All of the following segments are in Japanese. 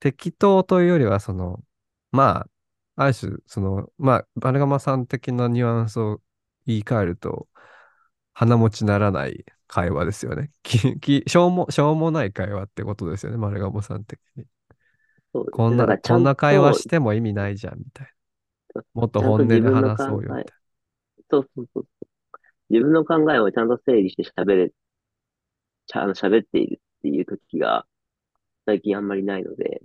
適当というよりは、その、まあ、ある種、その、まあ、バルガマさん的なニュアンスを言い換えると、鼻持ちならない会話ですよね。ききしょうも、しょうもない会話ってことですよね、マルガモさん的に。こんな、こんな会話しても意味ないじゃん、みたいな。もっと本音で話そうよ、みたいそうそうそうそう。自分の考えをちゃんと整理して喋れ、ちゃんと喋っているっていう時が最近あんまりないので、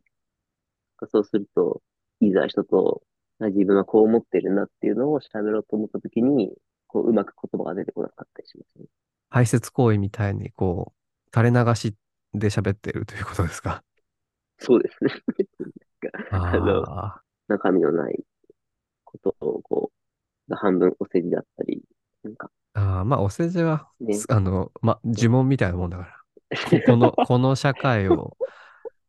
そうすると、いざ人と自分はこう思ってるんだっていうのを喋ろうと思った時に、こううまく言葉が出てこなかったりしますね。な。排泄行為みたいに、こう、垂れ流しで喋っているということですか？そうですね。あの、ああ、中身のないことをこう、半分お世辞だったり、なんかああまあ、お世辞は、ね、あの、ま、呪文みたいなもんだから。ここの、この社会を、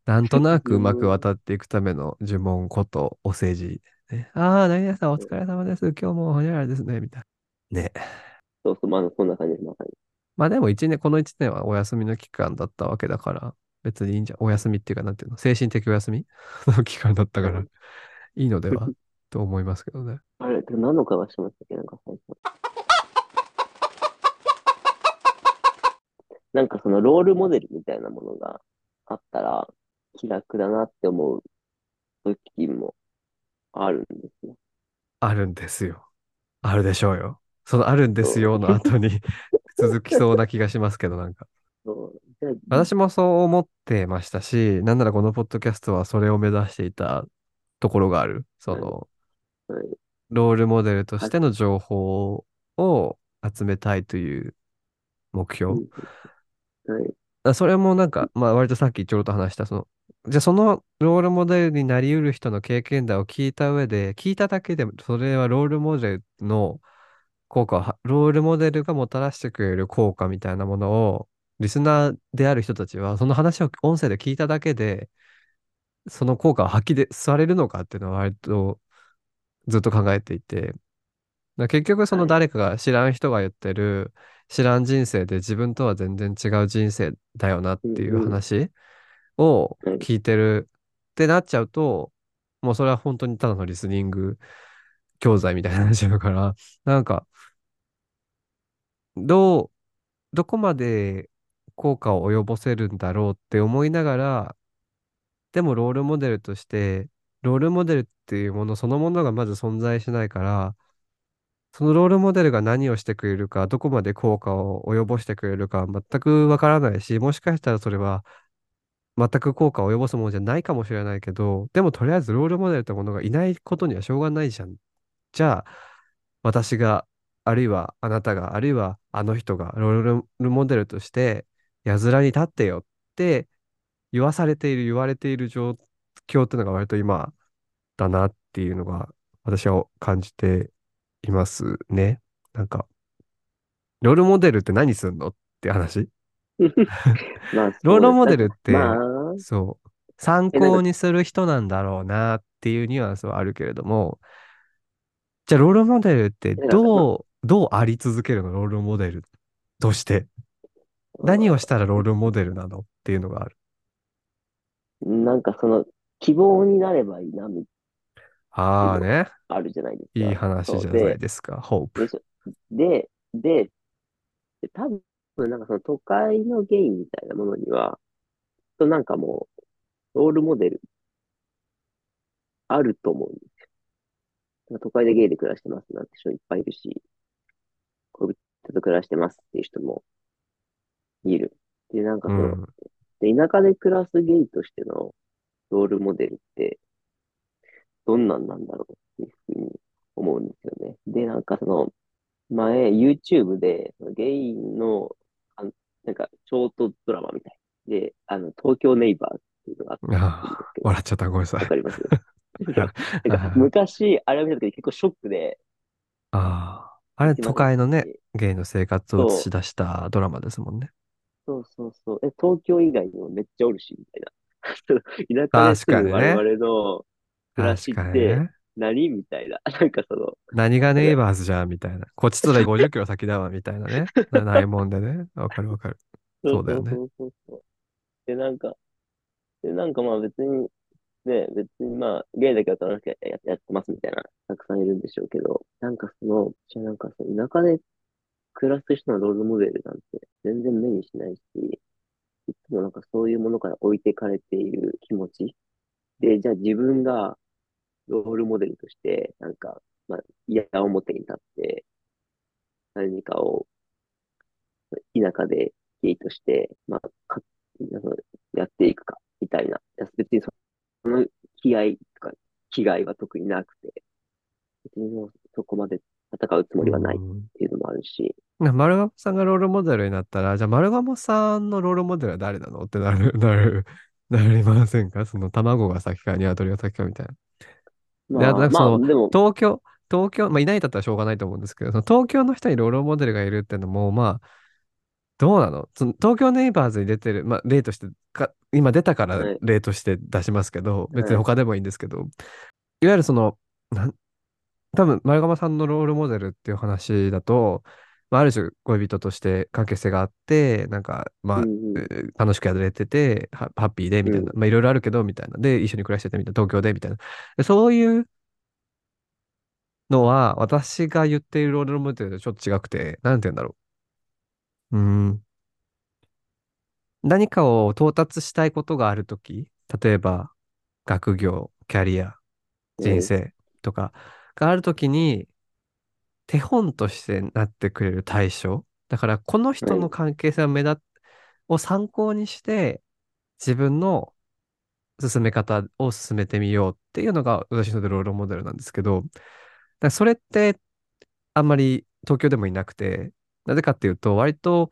なんとなくうまく渡っていくための呪文ことお世辞。ね、ああ、何々さんお疲れ様です。今日もほにゃららですね。みたいな。ね。そうそう、まあ、そんな感じです、まあでも一年、この一年はお休みの期間だったわけだから、別にいいんじゃん。お休みっていうか、なんていうの、精神的お休み？の期間だったから、いいのでは？と思いますけどね。あれ、何の会話してましたっけ？なんか最初。なんかそのロールモデルみたいなものがあったら気楽だなって思う時もあるんですよ。あるんですよ。あるでしょうよ。そのあるんですよの後に続きそうな気がしますけど、なんか。私もそう思ってましたし、なんならこのポッドキャストはそれを目指していたところがある。その、はいロールモデルとしての情報を集めたいという目標。はい。あそれもなんか、まあ割とさっきちょろっと話した、その、じゃあそのロールモデルになり得る人の経験談を聞いた上で、聞いただけでも、それはロールモデルの効果ロールモデルがもたらしてくれる効果みたいなものを、リスナーである人たちは、その話を音声で聞いただけで、その効果を発揮でされるのかっていうのは割とずっと考えていて、結局そのはい。誰かが知らん人が言ってる、知らん人生で自分とは全然違う人生だよなっていう話をはい聞いてるってなっちゃうと、もうそれは本当にただのリスニング教材みたいな話だから、なんか、どう、どこまで効果を及ぼせるんだろうって思いながら、でもロールモデルとして、ロールモデルっていうものそのものがまず存在しないから、そのロールモデルが何をしてくれるか、どこまで効果を及ぼしてくれるか全くわからないし、もしかしたらそれは全く効果を及ぼすものじゃないかもしれないけど、でもとりあえずロールモデルってものがいないことにはしょうがないじゃん。じゃあ、私が、あるいはあなたが、あるいはあの人がロールモデルとして、やずらに立ってよって言わされている、言われている状況っていうのが割と今だなっていうのが私は感じていますね。なんか、ロールモデルって何すんのって話。まあ、ロールモデルって、まあ、そう、参考にする人なんだろうなっていうニュアンスはあるけれども、じゃあロールモデルってどう、どうあり続けるの？ロールモデルとして。何をしたらロールモデルなの？っていうのがある。なんかその、希望になればいいな、みああね。あるじゃないですか。いい話じゃないですか。ホープ。で、で、で、多分なんかその都会のゲイみたいなものには、となんかもう、ロールモデル、あると思うんですよ。都会でゲイで暮らしてますなんて人いっぱいいるし、恋人と暮らしてますっていう人もいる。で、なんかうその、ん。で、田舎で暮らすゲイとしてのロールモデルって、どんなんなんだろうっていうふうに思うんですよね。で、なんかその、前、YouTube で、そのゲイの、あなんか、ショートドラマみたい。で、あの、東京ネイバーっていうのがあったんですあけど、笑っちゃった。ごめんなさい。わかります？なんかはい昔、あれを見た時に結構ショックで、ああ。あれ、都会のね、ゲイの生活を映し出したドラマですもんね。そうそうそう。え、東京以外にもめっちゃおるし、みたいな。田舎にね我々の暮らし確かにね。何みたいな。なんかその、何がネイバーズじゃんみたいな。こっちとら50キロ先だわみたいなね。なないもんでね。わかるわかる。そうだよねそうそうそうそう。で、なんか、で、なんかまあ別に、ね、別にまあ、ゲイだけは楽しくや、ややってますみたいな、たくさんいるんでしょうけど、なんかその、じゃあなんかその田舎で暮らす人のロールモデルなんて全然目にしないし、いつもなんかそういうものから置いてかれている気持ち。で、じゃあ自分がロールモデルとして、なんか、まあ、矢面に立って、何かを田舎でゲイとして、まあ、か、やっていくか、みたいな。別にその気合とか気概は特になくて、別にそこまで戦うつもりはないっていうのもあるし。丸鴨さんがロールモデルになったら、じゃあ丸鴨さんのロールモデルは誰なのってなる、なる、なりませんか？その卵が先か鶏が先かみたいな。で、あとまあ、なんかその、まあ、東京、東京、まあいないんだったらしょうがないと思うんですけど、その東京の人にロールモデルがいるっていうのも、まあ、どうなの？その東京ネイバーズに出てる、まあ例としてか、今出たからはい、例として出しますけど、別にはい、他でもいいんですけど、いわゆるその、なん多分、丸山さんのロールモデルっていう話だと、まあ、ある種恋人として関係性があって、なんか、まあ、楽しくやれてて、ハハッピーで、み。たいな。まあ、いろいろあるけど、みたいな。で、一緒に暮らしてて、みたいな。東京で、みたいな。でそういうのは、私が言っているロールモデルとちょっと違くて、なんて言うんだろう。うーん。何かを到達したいことがあるとき、例えば、学業、キャリア、人はい、生とかがあるときに、手本としてなってくれる対象。だから、この人のはい。関係性を目立を参考にして、自分の進め方を進めてみようっていうのが私のロールモデルなんですけど、だそれってあんまり東京でもいなくて、なぜかっていうと、割と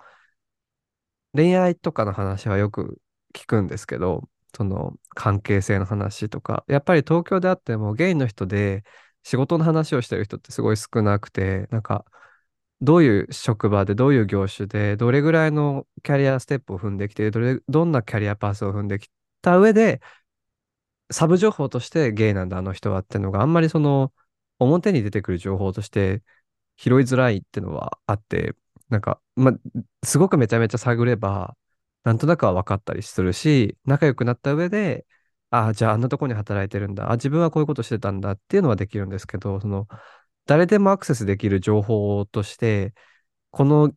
恋愛とかの話はよく聞くんですけど、その関係性の話とか、やっぱり東京であってもゲイの人で仕事の話をしてる人ってすごい少なくて、なんかどういう職場で、どういう業種で、どれぐらいのキャリアステップを踏んできて、どれ、どんなキャリアパスを踏んできた上で、サブ情報としてゲイなんだ、あの人はっていうのがあんまりその表に出てくる情報として拾いづらいっていうのはあって、なんか、ま、すごくめちゃめちゃ探れば、なんとなくは分かったりするし、仲良くなった上で、ああ、じゃああんなとこに働いてるんだ。あ、自分はこういうことしてたんだっていうのはできるんですけど、その、誰でもアクセスできる情報として、この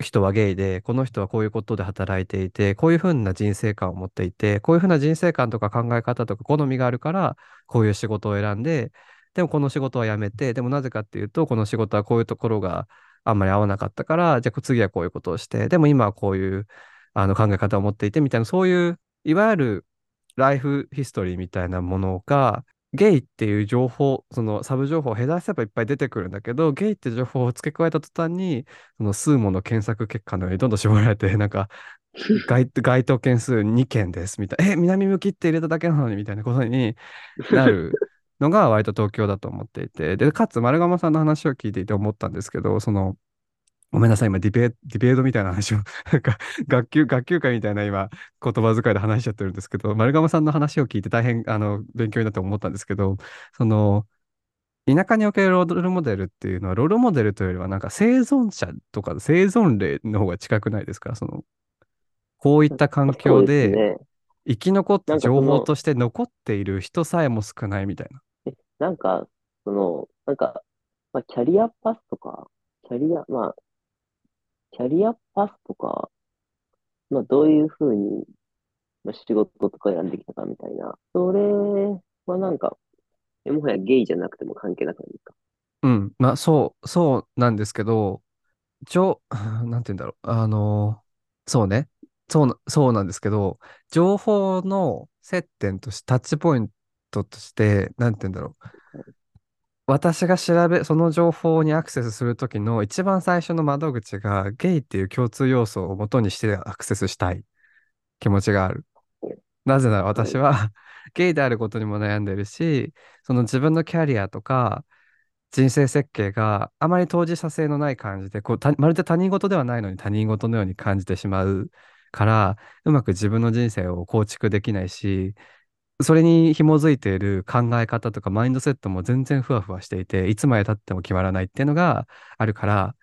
人はゲイで、この人はこういうことで働いていて、こういうふうな人生観を持っていて、こういうふうな人生観とか考え方とか好みがあるから、こういう仕事を選んで、でもこの仕事は辞めて、でもなぜかっていうと、この仕事はこういうところがあんまり合わなかったから、じゃあ次はこういうことをして、でも今はこういうあの考え方を持っていて、みたいな、そういう、いわゆるライフヒストリーみたいなものが、ゲイっていう情報、そのサブ情報を減らせばいっぱい出てくるんだけど、ゲイって情報を付け加えた途端に、その数もの検索結果のようにどんどん絞られて、なんか、該、該当件数2件です、みたいな、え、南向きって入れただけなのに、みたいなことになるのが割と東京だと思っていて、で、かつ丸釜さんの話を聞いていて思ったんですけど、その、ごめんなさい、今ディベート、ディベートみたいな話を なんか、学級、学級会みたいな今、言葉遣いで話しちゃってるんですけど、丸釜さんの話を聞いて大変、あの、勉強になって思ったんですけど、その、田舎におけるロールモデルっていうのは、ロールモデルというよりは、なんか生存者とか生存例の方が近くないですか？その、こういった環境でね。生き残ってなんかその、情報として残っている人さえも少ないみたいな。なんか、その、なんか、まあ、キャリアパスとか、キャリア、まあ、キャリアパスとか、まあ、どういうふうに、まあ、仕事とか選んできたかみたいな。それはなんか、えもはやゲイじゃなくても関係なくないですか？うん。まあ、そう、そうなんですけど、ちょ、なんて言うんだろう。あの、そうね。そうな、そうなんですけど、情報の接点として、タッチポイントトとして、なんて言うんだろう。私が調べ、その情報にアクセスするときの一番最初の窓口がゲイっていう共通要素を元にしてアクセスしたい気持ちがある。なぜなら。私は ゲイであることにも悩んでるし、その自分のキャリアとか人生設計があまり当事者性のない感じで、こう、まるで他人事ではないのに他人事のように感じてしまうから、うまく自分の人生を構築できないし、それに紐づいている考え方とかマインドセットも全然ふわふわしていて、いつまで経っても決まらないっていうのがあるから、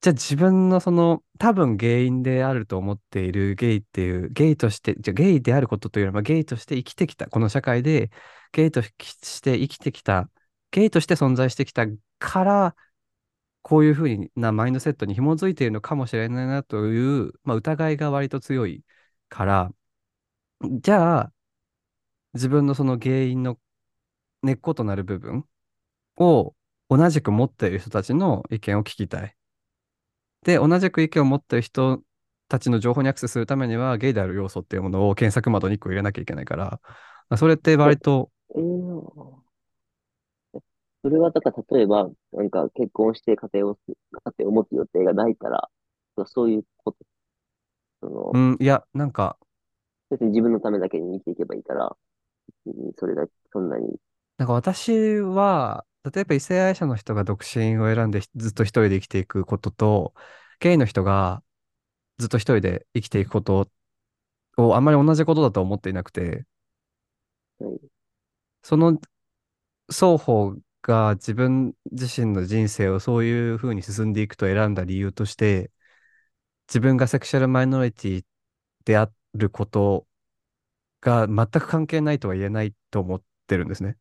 じゃあ自分のその多分原因であると思っているゲイっていう、ゲイとして、じゃあゲイであることというよりもゲイとして生きてきた、この社会でゲイとして生きてきた、ゲイとして存在してきたから、こういうふうなマインドセットに紐づいているのかもしれないなという、まあ、疑いが割と強いから、じゃあ、自分のその原因の根っことなる部分を同じく持っている人たちの意見を聞きたい。で、同じく意見を持っている人たちの情報にアクセスするためには、ゲイである要素っていうものを検索窓に1個入れなきゃいけないから、それって割と。えー、それは、だから例えば、なんか結婚して家庭を、家庭を持つ予定がないから、そういうこと。そのうん、いや、なんか。別に自分のためだけに生きていけばいいから、それだけ、そんなに。なんか私は、例えば異性愛者の人が独身を選んでずっと一人で生きていくことと、ゲイの人がずっと一人で生きていくことをあんまり同じことだと思っていなくて、その双方が自分自身の人生をそういうふうに進んでいくと選んだ理由として、自分がセクシャルマイノリティであることが全く関係ないとは言えないと思ってるんですね。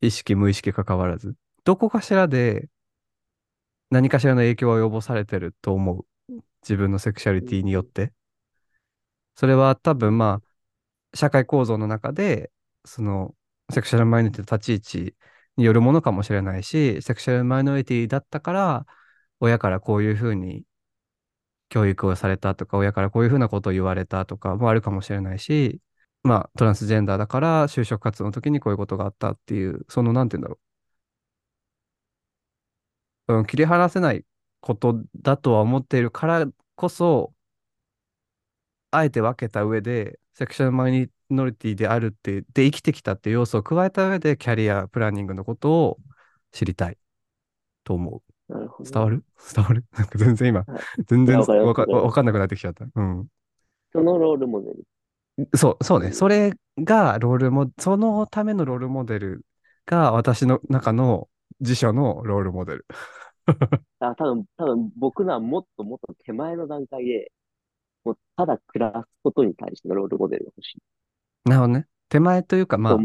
意識、無意識関わらず。どこかしらで何かしらの影響を及ぼされてると思う。自分のセクシャリティによって。それは多分まあ、社会構造の中で、その、セクシャルマイノリティの立ち位置によるものかもしれないし、セクシャルマイノリティだったから、親からこういうふうに教育をされたとか、親からこういうふうなことを言われたとかもあるかもしれないし、まあ、トランスジェンダーだから就職活動の時にこういうことがあったっていう、その、なんて言うんだろう。うん、切り離せないことだとは思っているからこそ、あえて分けた上で、セクシュアルマイノリティであるって、で生きてきたっていう要素を加えた上で、キャリアプランニングのことを知りたいと思う。なるほど伝わる？伝わる？なんか全然今、はい、全然わかかんなくなってきちゃった。うん。そのロールモデルそう、そうね。それがロールモ、そのためのロールモデルが私の中の辞書のロールモデル。あ多分、多分僕のはもっともっと手前の段階で、もうただ暮らすことに対してのロールモデルが欲しい。なるほどね。手前というか、まあ、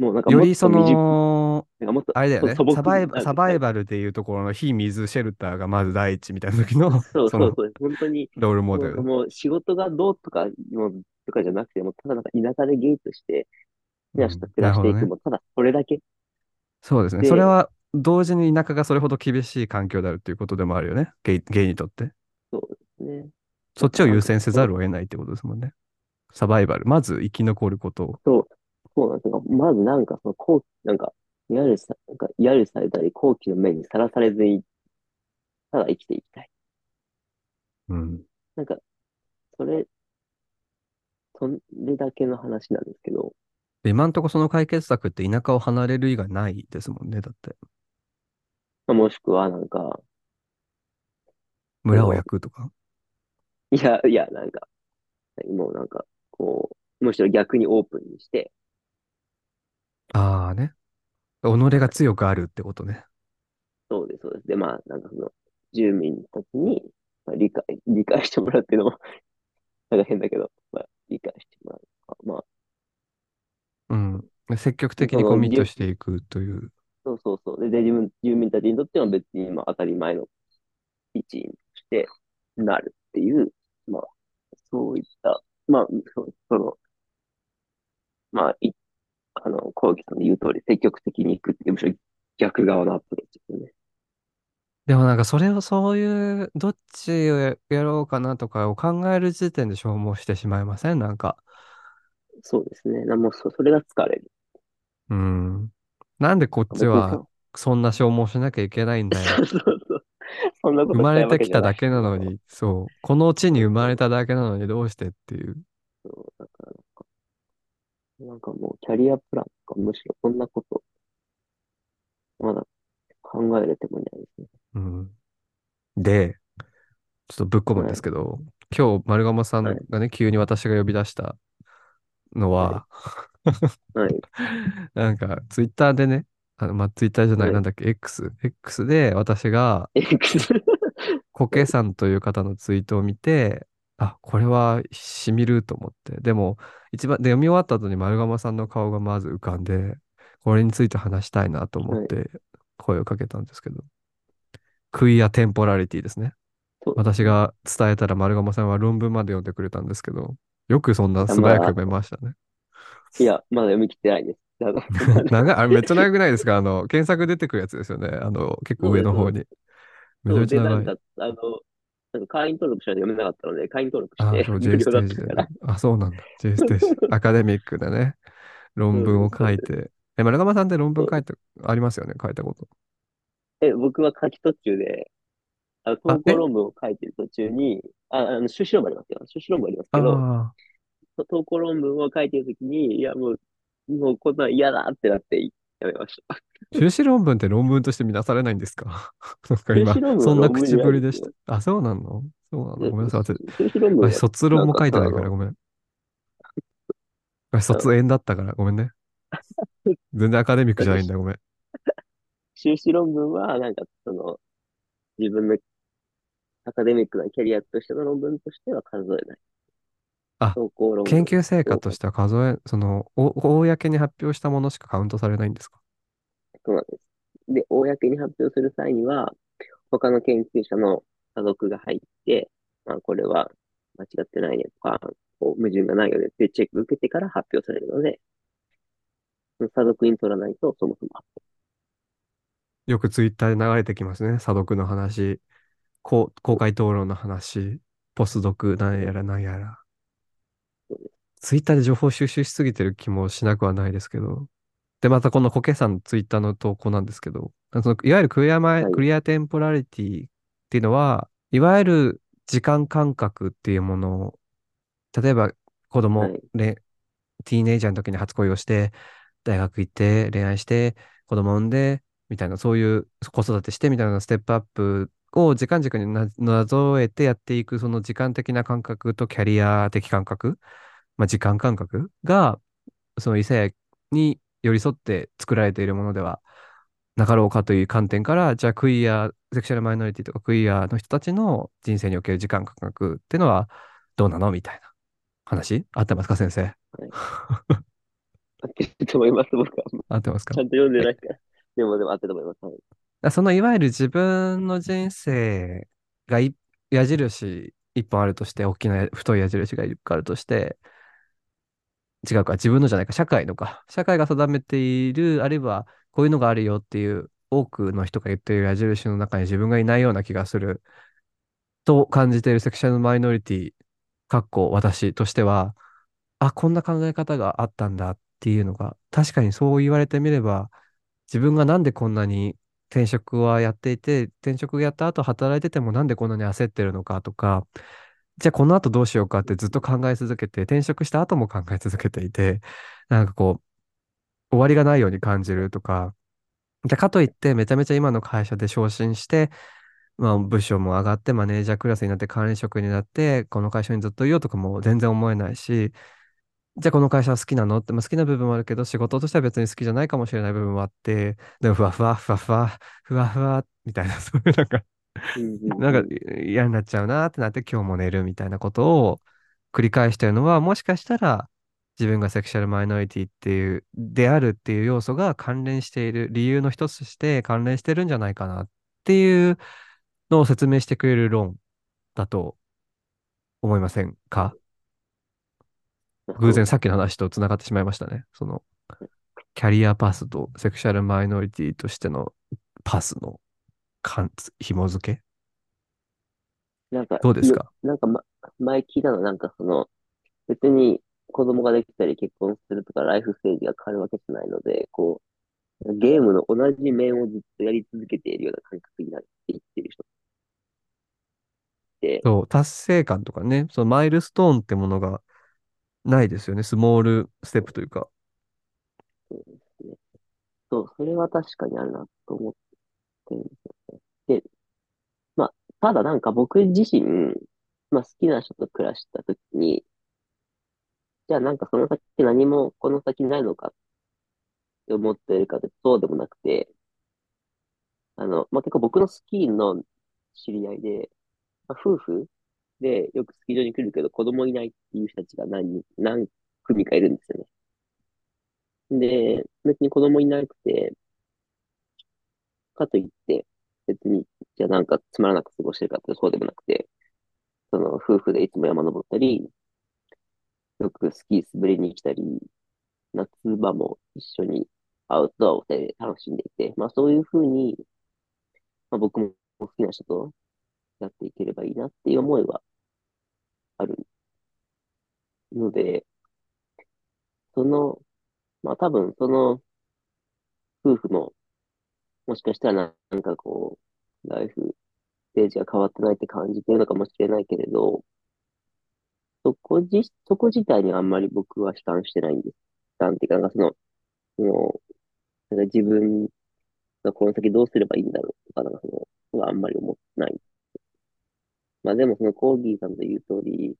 もうなんかよりその、あれだよねサバイバ、サバイバルでいうところの非水シェルターがまず第一みたいな時の、そうそうそう、本当に、ロールモデル。もう仕事がどうとか、もとかじゃなくても、ただなんか田舎でゲイとして、と暮らしていくも、ただそれだけ。そうですね。それは同時に田舎がそれほど厳しい環境であるということでもあるよね。ゲイゲイにとって。そうですね。そっちを優先せざるを得ないってことですもんね。サバイバル。まず生き残ることを。そう、そうなんですよ。まずなんかその後期、なんか、いわゆるさ、なんか、やるされたり、後期の目にさらされずに、ただ生きていきたい。うん。なんか、それそれだけの話なんですけど。今んとこその解決策って田舎を離れる以外ないですもんね、だって。まあ、もしくは、なんか、村を焼くとか？いや、いや、なんか、もうなんか、こう、むしろ逆にオープンにして。ああね。己が強くあるってことね。そうです、そうです。で、まあ、なんかその、住民たちに、まあ、理解、理解してもらうっていうのも なんか変だけど、まあ、理解してもらうか。まあ。うん。積極的にコミットしていくという。そうそうそう。で、自分、住民たちにとっては別にまあ当たり前の一員としてなるっていう、まあ、そういった、まあ、そその、まあ、い、あの、小木さんの言う通り、積極的に行くっていう、むしろ逆側のアプローチですよね。でもなんかそれをそういう、どっちをやろうかなとかを考える時点で消耗してしまいません？なんか。そうですね。なもうそ、それが疲れる。うん。なんでこっちはそんな消耗しなきゃいけないんだよ。そうそうそう。そんなこと生まれてきただけなのに、そう。この地に生まれただけなのにどうしてっていう。そう、だからなんか、もうキャリアプランとかむしろこんなこと、まだ考えれてもいないですね。うん。で、ちょっとぶっ込むんですけど、はい、今日丸釜さんがね、はい、急に私が呼び出したのは、はい、なんかツイッターでね、あの、まあ、ツイッターじゃない、はい。なんだっけ、X。X で私が、X。コケさんという方のツイートを見て、あ、これはしみると思って。でも、一番、で、読み終わった後に丸釜さんの顔がまず浮かんで、これについて話したいなと思っはい。て声をかけたんですけど、クイアテンポラリティですね。私が伝えたら丸釜さんは論文まで読んでくれたんですけど、よくそんなあ素早く読めましたね。いや、まだ読み切ってないです。長い、あれめっちゃ長くないですか？あの、検索出てくるやつですよね。あの、結構上の方に。めちゃめちゃ長い。あの、会員登録しないと読めなかったので、会員登録しああ、てそう、無 J ステージでね。あ、そうなんだ。J ステージ。アカデミックでね、論文を。書いて。え、丸釜さんって論文。書いて、ありますよね、書いたこと。え、僕は書き途中で、あ投稿え論文を書いてる途中に、あ、あの、修士論文ありますよ。修士論文ありますけど、投稿論文を書いてるときに、いや、もう、もうこんなん嫌だってなってやめました。ー、修士論文って論文として見なされないんですか？なんか今、そんな口。ぶりでした。あ、そうなの？そうなの？でごめんなさい。私、卒論も書いてないからの、ごめん。私卒園だったからごめんね。全然アカデミックじゃないんだ、ごめん。修士論文は、なんか、その、自分のアカデミックなキャリアとしての論文としては数えない。あ、投稿論文研究成果。としては数え、その、お、公に発表したものしかカウントされないんですか？そうなんです。で、公に発表する際には、他の研究者の査読が入って、まあ、これは間違ってないねとか、こう矛盾がないよねってチェックを受けてから発表されるので、査読に取らないとそもそも発よくツイッターで流れてきますね。査読の話、公、公開討論の話、ポスドク、なんや表。らなんやら。ツイッターで情報収集しすぎてる気もしなくはないですけど。で、またこのコケさんのツイッターの投稿なんですけど、そのいわゆるクリアマイ、はい。クリアテンポラリティっていうのは、いわゆる時間感覚っていうものを、例えば子供、はい。ね、ティーネイジャーの時に初恋をして、大学行って恋愛して子供産んでみたいなそういう子育てしてみたいなステップアップを時間軸にななぞえてやっていくその時間的な感覚とキャリア的感覚、まあ、時間感覚がその異性に寄り添って作られているものではなかろうかという観点からじゃあクイアセクシャルマイノリティとかクイアの人たちの人生における時間感覚っていうのはどうなのみたいな話？合ってますか先生？はい。合ってると思います、僕は。合ってますか？ちゃんと読んでえないから。でも、でも合ってると思います。はい。だそのいわゆる自分の人生がい矢印一本あるとして、大きな太い矢印があるとして、違うか、自分のじゃないか、社会のか。社会が定めている、あるいはこういうのがあるよっていう多くの人が言っている矢印の中に自分がいないような気がすると感じているセクシャルマイノリティ、かっこ私としては、あ、こんな考え方があったんだっていうのが、確かにそう言われてみれば、自分がなんでこんなに転職はやっていて、転職やった後働いててもなんでこんなに焦ってるのかとか、じゃあこの後どうしようかってずっと考え続けて、転職した後も考え続けていて、なんかこう、終わりがないように感じるとか、じゃかといってめちゃめちゃ今の会社で昇進して、まあ部署も上がってマネージャークラスになって管理職になって、この会社にずっといようとかも全然思えないし、じゃあこの会社は好きなの？って、まあ、好きな部分もあるけど、仕事としては別に好きじゃないかもしれない部分もあって、でもふわふわ、ふわふわ、ふわふわ、みたいな、そういうなんか、なんかうん。嫌になっちゃうなってなって今日も寝るみたいなことを繰り返してるのは、もしかしたら自分がセクシャルマイノリティっていう、であるっていう要素が関連している、理由の一つとして関連してるんじゃないかなっていうのを説明してくれる論だと思いませんか？偶然さっきの話とつながってしまいましたね。そのキャリアパスとセクシャルマイノリティとしてのパスの関紐付け？なんか、よ、どうですか？なんか、ま、前聞いたのは、なんかその、別に子供ができたり結婚するとかライフステージが変わるわけじゃないので、こう、ゲームの同じ面をずっとやり続けているような感覚になっていっている人そう、達成感とかね、そのマイルストーンってものがないですよね。スモールステップというか。そうですね。そう、それは確かにあるなと思ってるんですよね。で、まあ、ただなんか僕自身、まあ好きな人と暮らしたときに、じゃあなんかその先何もこの先ないのかって思ってるかというとそうでもなくて、あの、まあ、結構僕のスキーの知り合いで、まあ、夫婦でよくスキー場に来るけど子供いないっていう人たちが何、何組かいるんですよね。で、別に子供いなくて、かといって、別に、じゃあなんかつまらなく過ごしてるかってそうでもなくて、その夫婦でいつも山登ったり、よくスキー滑りに来たり、夏場も一緒にアウトドアをで楽しんでいて、まあそういうふうに、まあ、僕も好きな人とやっていければいいなっていう思いはあるので、その、まあ多分その夫婦も、もしかしたらなんかこう、ライフステージが変わってないって感じてるのかもしれないけれど、そこじ、そこ自体にはあんまり僕は悲観してないんです。悲観っていうか、なんかその、その、なんか自分がこの先どうすればいいんだろうとか、なんかその、はあんまり思ってない。まあでもそのコーギーさんの言う通り、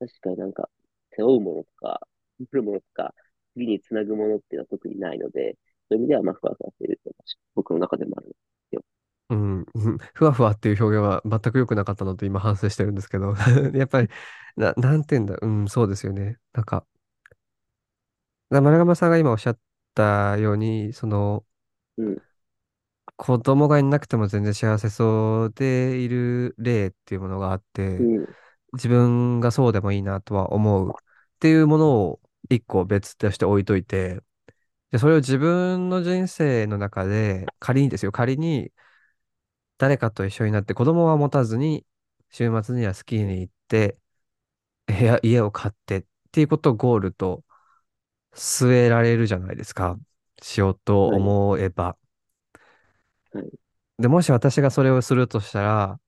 確かになんか背負うものとか、来るものとか、次につなぐものっていうのは特にないので、そういう意味ではまあふわふわしてるっていう僕の中でもあるんですよ。うん、ふわふわっていう表現は全く良くなかったので今反省してるんですけど、やっぱり、な、なんて言うんだ、う。ん、そうですよね。なんか、な丸山さんが今おっしゃったように、その、うん、子供がいなくても全然幸せそうでいる例っていうものがあって、うん、自分がそうでもいいなとは思うっていうものを一個別として置いといて、で、それを自分の人生の中で、仮にですよ、仮に誰かと一緒になって子供は持たずに、週末にはスキーに行って、部屋、家を買ってっていうことをゴールと据えられるじゃないですか。しようとはい、思えば。はい、で、もし私がそれをするとしたら、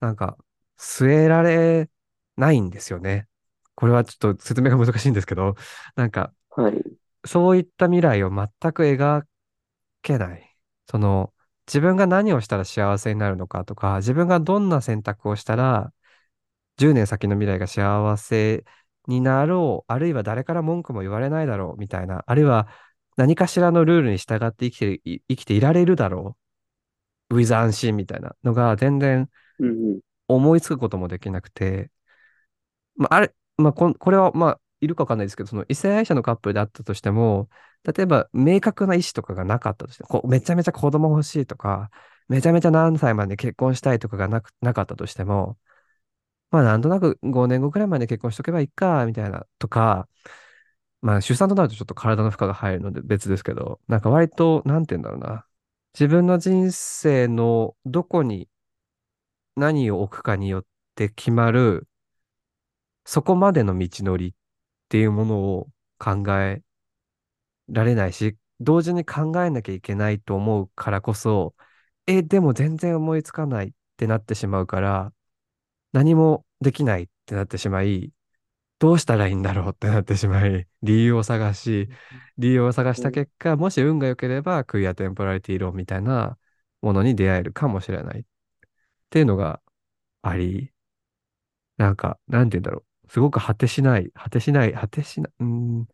なんか、据えられないんですよね。これはちょっと説明が難しいんですけど、なんか、はい、そういった未来を全く描けない。その、自分が何をしたら幸せになるのかとか、自分がどんな選択をしたら、10年先の未来が幸せになろう、あるいは誰から文句も言われないだろう、みたいな、あるいは何かしらのルールに従って生きてい、生きていられるだろう、ウィズ安心みたいなのが全然思いつくこともできなくて、まあ、あれ、まあ、こん、これは、まあ、いるかわかんないですけど、その異性愛者のカップルであったとしても、例えば、明確な意思とかがなかったとして、こうめちゃめちゃ子供欲しいとか、めちゃめちゃ何歳まで結婚したいとかがなく、なかったとしても、まあ、なんとなく5年後くらいまで結婚しとけばいいか、みたいな、とか、まあ、出産となるとちょっと体の負荷が入るので別ですけど、なんか割と、なんて言うんだろうな。自分の人生のどこに何を置くかによって決まるそこまでの道のりっていうものを考えられないし、同時に考えなきゃいけないと思うからこそ、え、でも全然思いつかないってなってしまうから、何もできないってなってしまい、どうしたらいいんだろうってなってしまい、理由を探し、理由を探した、結果、もし運が良ければ、クイアテンポラリティ論みたいなものに出会えるかもしれないっていうのがあり、なんか、なんて言うんだろう。すごく果てしない、果てしない、果てしない、うーん、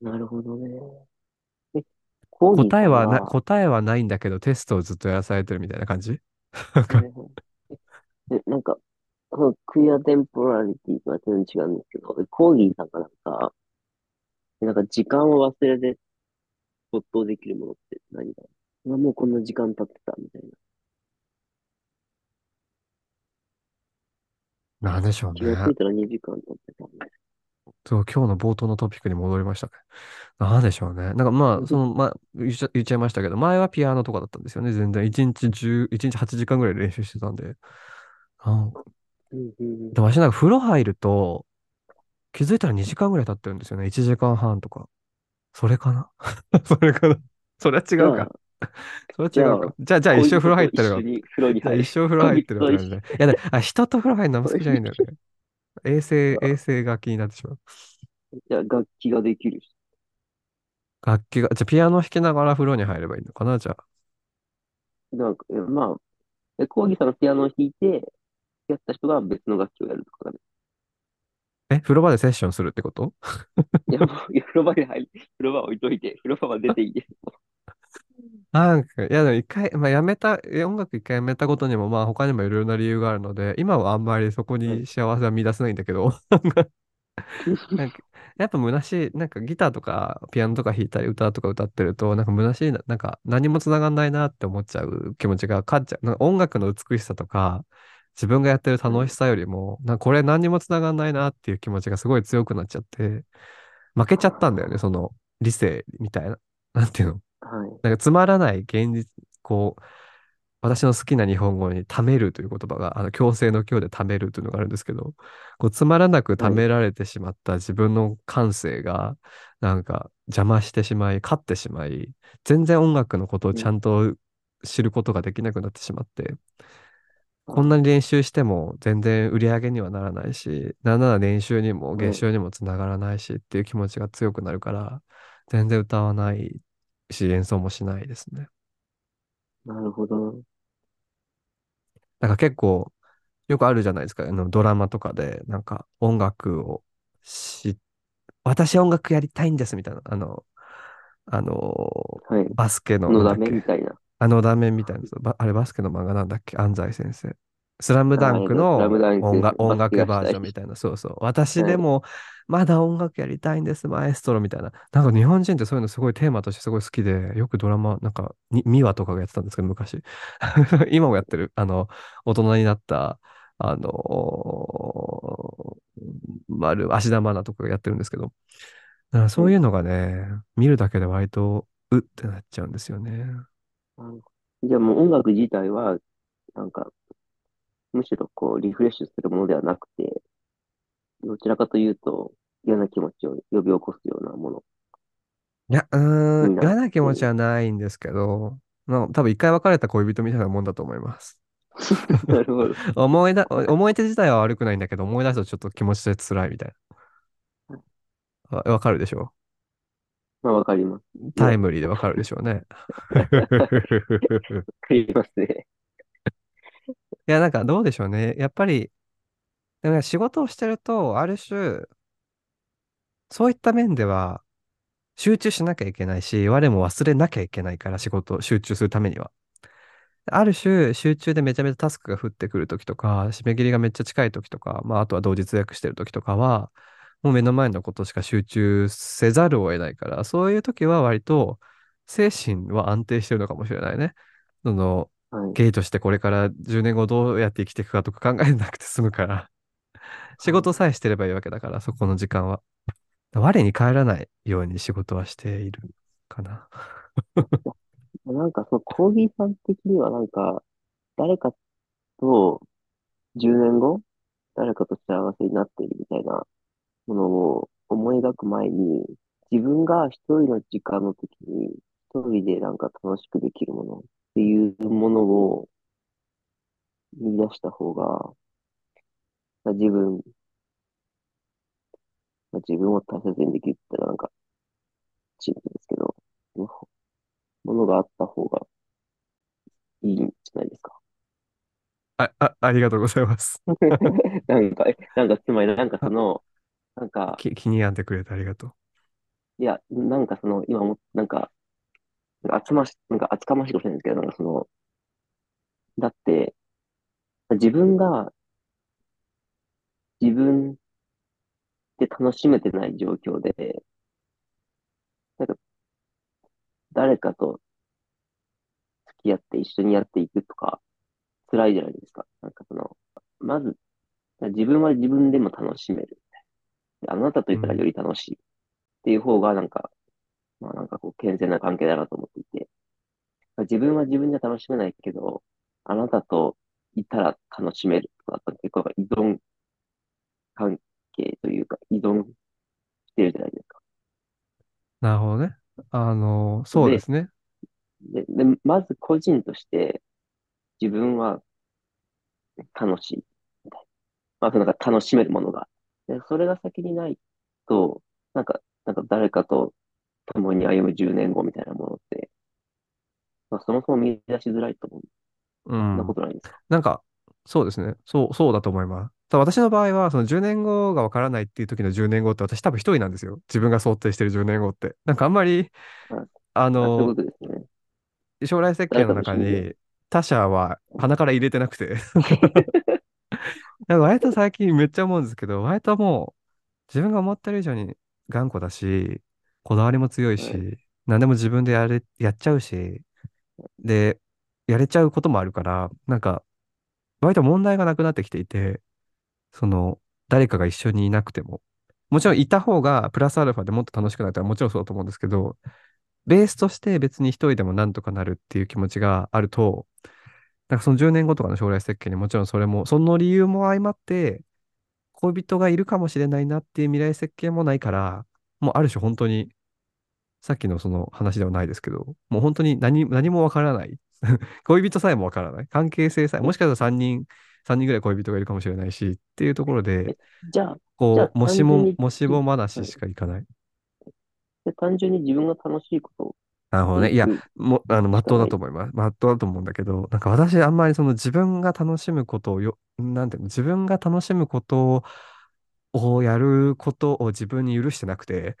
なるほどね。答えはな、答えはないんだけど、テストをずっとやらされてるみたいな感じ？なんか、なんか、そのクイアテンポラリティとは全然違うんですけど、コーギーさんがなんか、なんか時間を忘れて没頭できるものって何だうわもうこんな時間経ってたみたいな。なんでしょうね。気がついたら2時間経ってたみたいそう、今日の冒頭のトピックに戻りましたね。なんでしょうね。なんかまあ、そな。の、まあ、言っちゃ、言っちゃいましたけど、前はピアノとかだったんですよね。全然、1日10、1日8時間ぐらい練習してたんで。なんかうんうんでも私なんか風呂入ると、気づいたら2時間ぐらい経ってるんですよね。1時間半とか。それかな？それかな？それは違うか。それ違うか。じゃあ、じゃあ一生風呂入ってるわ。一生風呂入っ恋てるわ。いや、だあ、人と風呂入るのあんま好きじゃないんだよに。ね。衛生、衛生が気になってしまう。じゃあ、楽器ができる人。楽器が、じゃあピアノ弾きながら風呂に入ればいいのかなじゃあ。なんか、えまあ、えコーギーさんのピアノを弾いて、やった人が別の楽器をやるとかね。え、風呂場でセッションするってこと？いや、もう、風呂場に入り、風呂場置いといて、風呂場は出ていいです。なんか、いや、でも一回、まあ、やめた、え音楽一回やめたことにも、まあ、他にもいろいろな理由があるので、今はあんまりそこはい。に幸せは見出せないんだけど、なんか、やっぱ虚しい、なんかギターとかピアノとか弾いたり歌とか歌ってると、なんか虚しいな、なんか何も繋がんないなって思っちゃう気持ちが勝っちゃう。なんか音楽の美しさとか、自分がやってるはい。楽しさよりも、なんかこれ何にも繋がんないなっていう気持ちがすごい強くなっちゃって、負けちゃったんだよね、その理性みたいな。なんていうのはい。なんかつまらない現実、こう、私の好きな日本語に貯めるという言葉が、あの、強制の強で貯めるというのがあるんですけど、こう、つまらなく貯はい。められてしまった自分の感性が、なんか邪魔してしまい、勝ってしまい、全然音楽のことをうん。ちゃんと知ることができなくなってしまって、こんなあに練習しても全然売り上げにはならないし、なんなら練習にも月はい。収にもつながらないしっていう気持ちが強くなるから、全然歌わないし、演奏もしないですね。なるほど。なんか結構、よくあるじゃないですか。あの、ドラマとかで、なんか音楽をし、私音楽やりたいんですみたいな。あの、あの、はい。バスケの、のだ。めみたいな。あのダメみたいな、ばあれバスケの漫画なんだっけ？安西先生。スラムダンクの音楽、音楽バー。ジョンみたいな。そうそう。私はい。でも、まだ音楽やりたいんです、マエストロみたいな。なんか日本人ってそういうのすごいテーマとしてすごい好きで、よくドラマ、なんか、にミワとかがやってたんですけど、昔。今もやってる。あの、大人になった、あの、丸、芦田愛菜とかがやってるんですけど、だからはい。そういうのがね、見るだけで割と、うってなっちゃうんですよね。じゃあもう音楽自体は、なんか、むしろこう、リフレッシュするものではなくて、どちらかというと、嫌な気持ちを呼び起こすようなものいや、うーん、嫌な気持ち。はないんですけど、まあ、多分一回別れた恋人みたいなもんだと思います。なるほど。思いだ、思い出自体は悪くないんだけど、思い出すとちょっと気持ちで辛いみたいな。わわかるでしょ？まあ、わかりますね。タイムリーでわかるでしょうね。わかりますね。いや、なんかどうでしょうね。やっぱり、でもね仕事をしてると、ある種、そういった面では集中しなきゃいけないし、我も忘れなきゃいけないから、仕事を、集中するためには。ある種、集中でめちゃめちゃタスクが降ってくるときとか、締め切りがめっちゃ近いときとか、まあ、あとは同時通訳してるときとかは、もう目の前のことしか集中せざるを得ないから、そういうときは割と精神は安定してるのかもしれないね。その、はい。ゲイとしてこれから10年後どうやって生きていくかとか考えなくて済むから、仕はい。事さえしてればいいわけだから、そこの時間は。我に返らないように仕事はしているかな。なんか、そのコーギーさん的には、なんか、誰かと10年後、誰かと幸せになっているみたいなものを思い描く前に、自分が一人の時間の時に、一人でなんか楽しくできるものっていうものを見出した方が、まあ自分、まあ自分を大切にできるってなんか、シンプルですけど、ものがあった方がいいんじゃないですか。あ、あ、ありがとうございます。なんか、えなんか、つまりなんかそあ、の、なんか、き、気に病んでくれてありがとう。いや、なんかその、今も、なんか、なんか厚まし、なんか厚かましいかもしれなんですけど、なんかその、だって、自分が自分で楽しめてない状況で、なんか誰かと付き合って一緒にやっていくとか、辛いじゃないですか。なんかその、まず、自分は自分でも楽しめる。あなたといたらよ。り楽しいっていう方が、なんか、まあなんかこう、健全な関係だなと思っていて、自分は自分で楽しめないけど、あなたといたら楽しめるとか結構依存関係というか、依存してるじゃないですか。なるほどね。あの、そうでで、すね。で、でまず個人として自分は楽しい。まあ、なんか楽しめるものが。で、それが先にないと、なんか、なんか誰かと共に歩む10年後みたいなものって、まあ、そもそも見出しづらいと思う。そんなこうん。とないんですかなんか、そうですね。そう、そうだと思います。ただ私の場合は、その10年後がわからないっていう時の10年後って私多分一人なんですよ。自分が想定してる10年後って。なんかあんまり、あ、の、ね。将来設計誰の。中に他者は鼻から入れてなくて、なんか割と最近めっちゃ思うんですけど、割ともう自分が思ってる以上に頑固だし、こだわりも強いはい。し、何でも自分でやれ、やっちゃうし、で、やれちゃうこともあるから、なんか割と問題がなくなってきていて、その、誰かが一緒にいなくても。もちろんいた方がプラスアルファでもっと楽しくなったらもちろんそうだと思うんですけど、ベースとして別に一人でもなんとかなるっていう気持ちがあると、なんかその10年後とかの将来設計にもちろんそれも、その理由も相まって、恋人がいるかもしれないなっていう未来設計もないから、もうある種本当に、さっきのその話ではないですけど、もう本当に何、何もわからない。恋人さえもわからない。関係性さえ、もしかしたら3人、3人ぐらい恋人がいるかもしれないし、っていうところで、え、じゃあ、こう、もしも、もしじも話しはい。かいかない。で単純に自分が楽しいことをなるほどね。いや、もう、あの、まっとう。だと思います。まっとうだと思うんだけど、なんか私、あんまりその自分が楽しむことをよ、なんていうの、自分が楽しむことをやることを自分に許してなくて、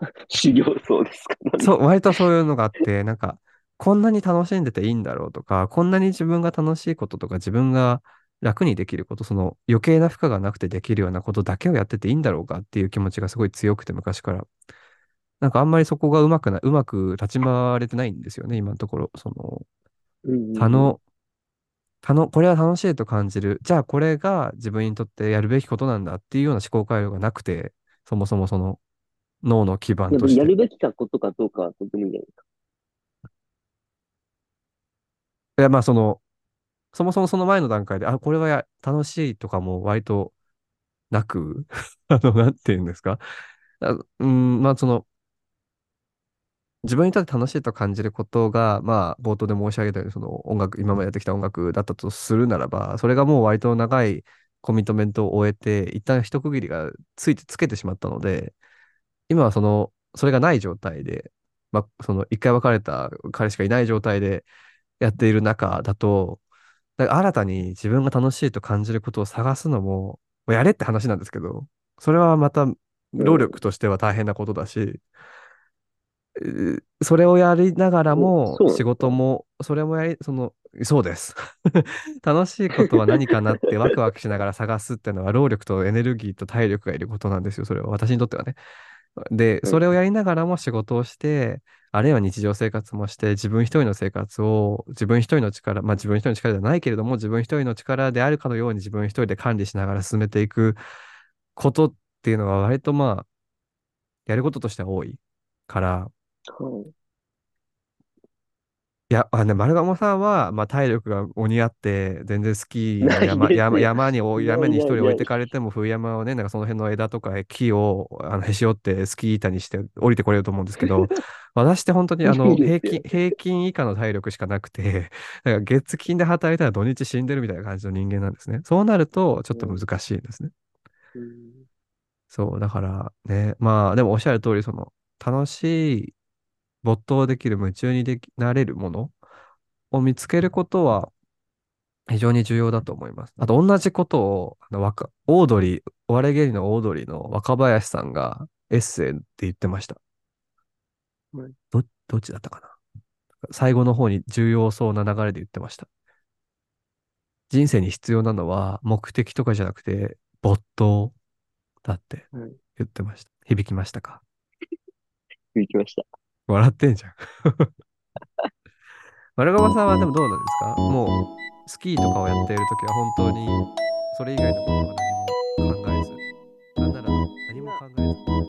修行僧ですか？そう、か。割とそういうのがあって、なんか、こんなに楽しんでていいんだろうとか、こんなに自分が楽しいこととか、自分が楽にできること、その余計な負荷がなくてできるようなことだけをやってていいんだろうかっていう気持ちがすごい強くて、昔から。なんかあんまりそこがうまくない、うまく立ち回れてないんですよね、今のところ。その、うんうんうん。たの、たの、これは楽しいと感じる。じゃあこれが自分にとってやるべきことなんだっていうような思考回路がなくて、そもそもその脳の基盤として。やるべきかことかどうかはとてもいいんじゃないですか。いや、まあその、そもそもその前の段階で、あ、これはや楽しいとかも割となく、あの、なんていうんですか？あうん、まあその、自分にとって楽しいと感じることが、まあ冒頭で申し上げたように、その音楽、今までやってきた音楽だったとするならば、それがもう割と長いコミットメントを終えて、一旦一区切りがついてつけてしまったので、今はその、それがない状態で、まあ、その一回別れた彼しかいない状態でやっている中だと、だから新たに自分が楽しいと感じることを探すのも、まあやれって話なんですけど、それはまた労うん。力としては大変なことだし、えーそれをやりながらえ、も仕事も、それもやり、その、そうです。楽しいことは何かなってワクワクしながら探すっていうのは労力とエネルギーと体力がいることなんですよ、それは。私にとってはね。で。それをやりながらも仕事をして、あるいは日常生活もして、自分一人の生活を、自分一人の力、まあ自分一人の力じゃないけれども、自分一人の力であるかのように自分一人で管理しながら進めていくことっていうのは割とまあ、やることとしては多いから、はいいや、あの、丸鴨さんは、まあ、体力が鬼あって、全然スキーの ない山、山、ですよ。山にお、山に一人置いて。かれても、冬山をね、なんかその辺の枝とか木を、あの、へし折ってスキー板にして降りてこれると思うんですけど、私って本当にあの、平均、すよ。平均以下の体力しかなくて、だから月金で働いたら土日死んでるみたいな感じの人間なんですね。そうなると、ちょっとうん難しいんですね。うん。そう、だからね、まあ、でもおっしゃる通り、その、楽しい、没頭できる、夢中にでき、なれるものを見つけることは、非常に重要だと思います。あと同じことを、あの、若オードリー、お笑い芸人のオードリーの若林さんがエッセイで言ってました。はいど、どっちだったかな？最後の方に重要そうな流れで言ってました。人生に必要なのは目的とかじゃなくて没頭だってはい言ってました。響きましたか？行きました。笑ってんじゃん。丸川さんはでもどうなんですか？もうスキーとかをやっているときは本当にそれ以外のことは何も考えず、なんなら何も考えず。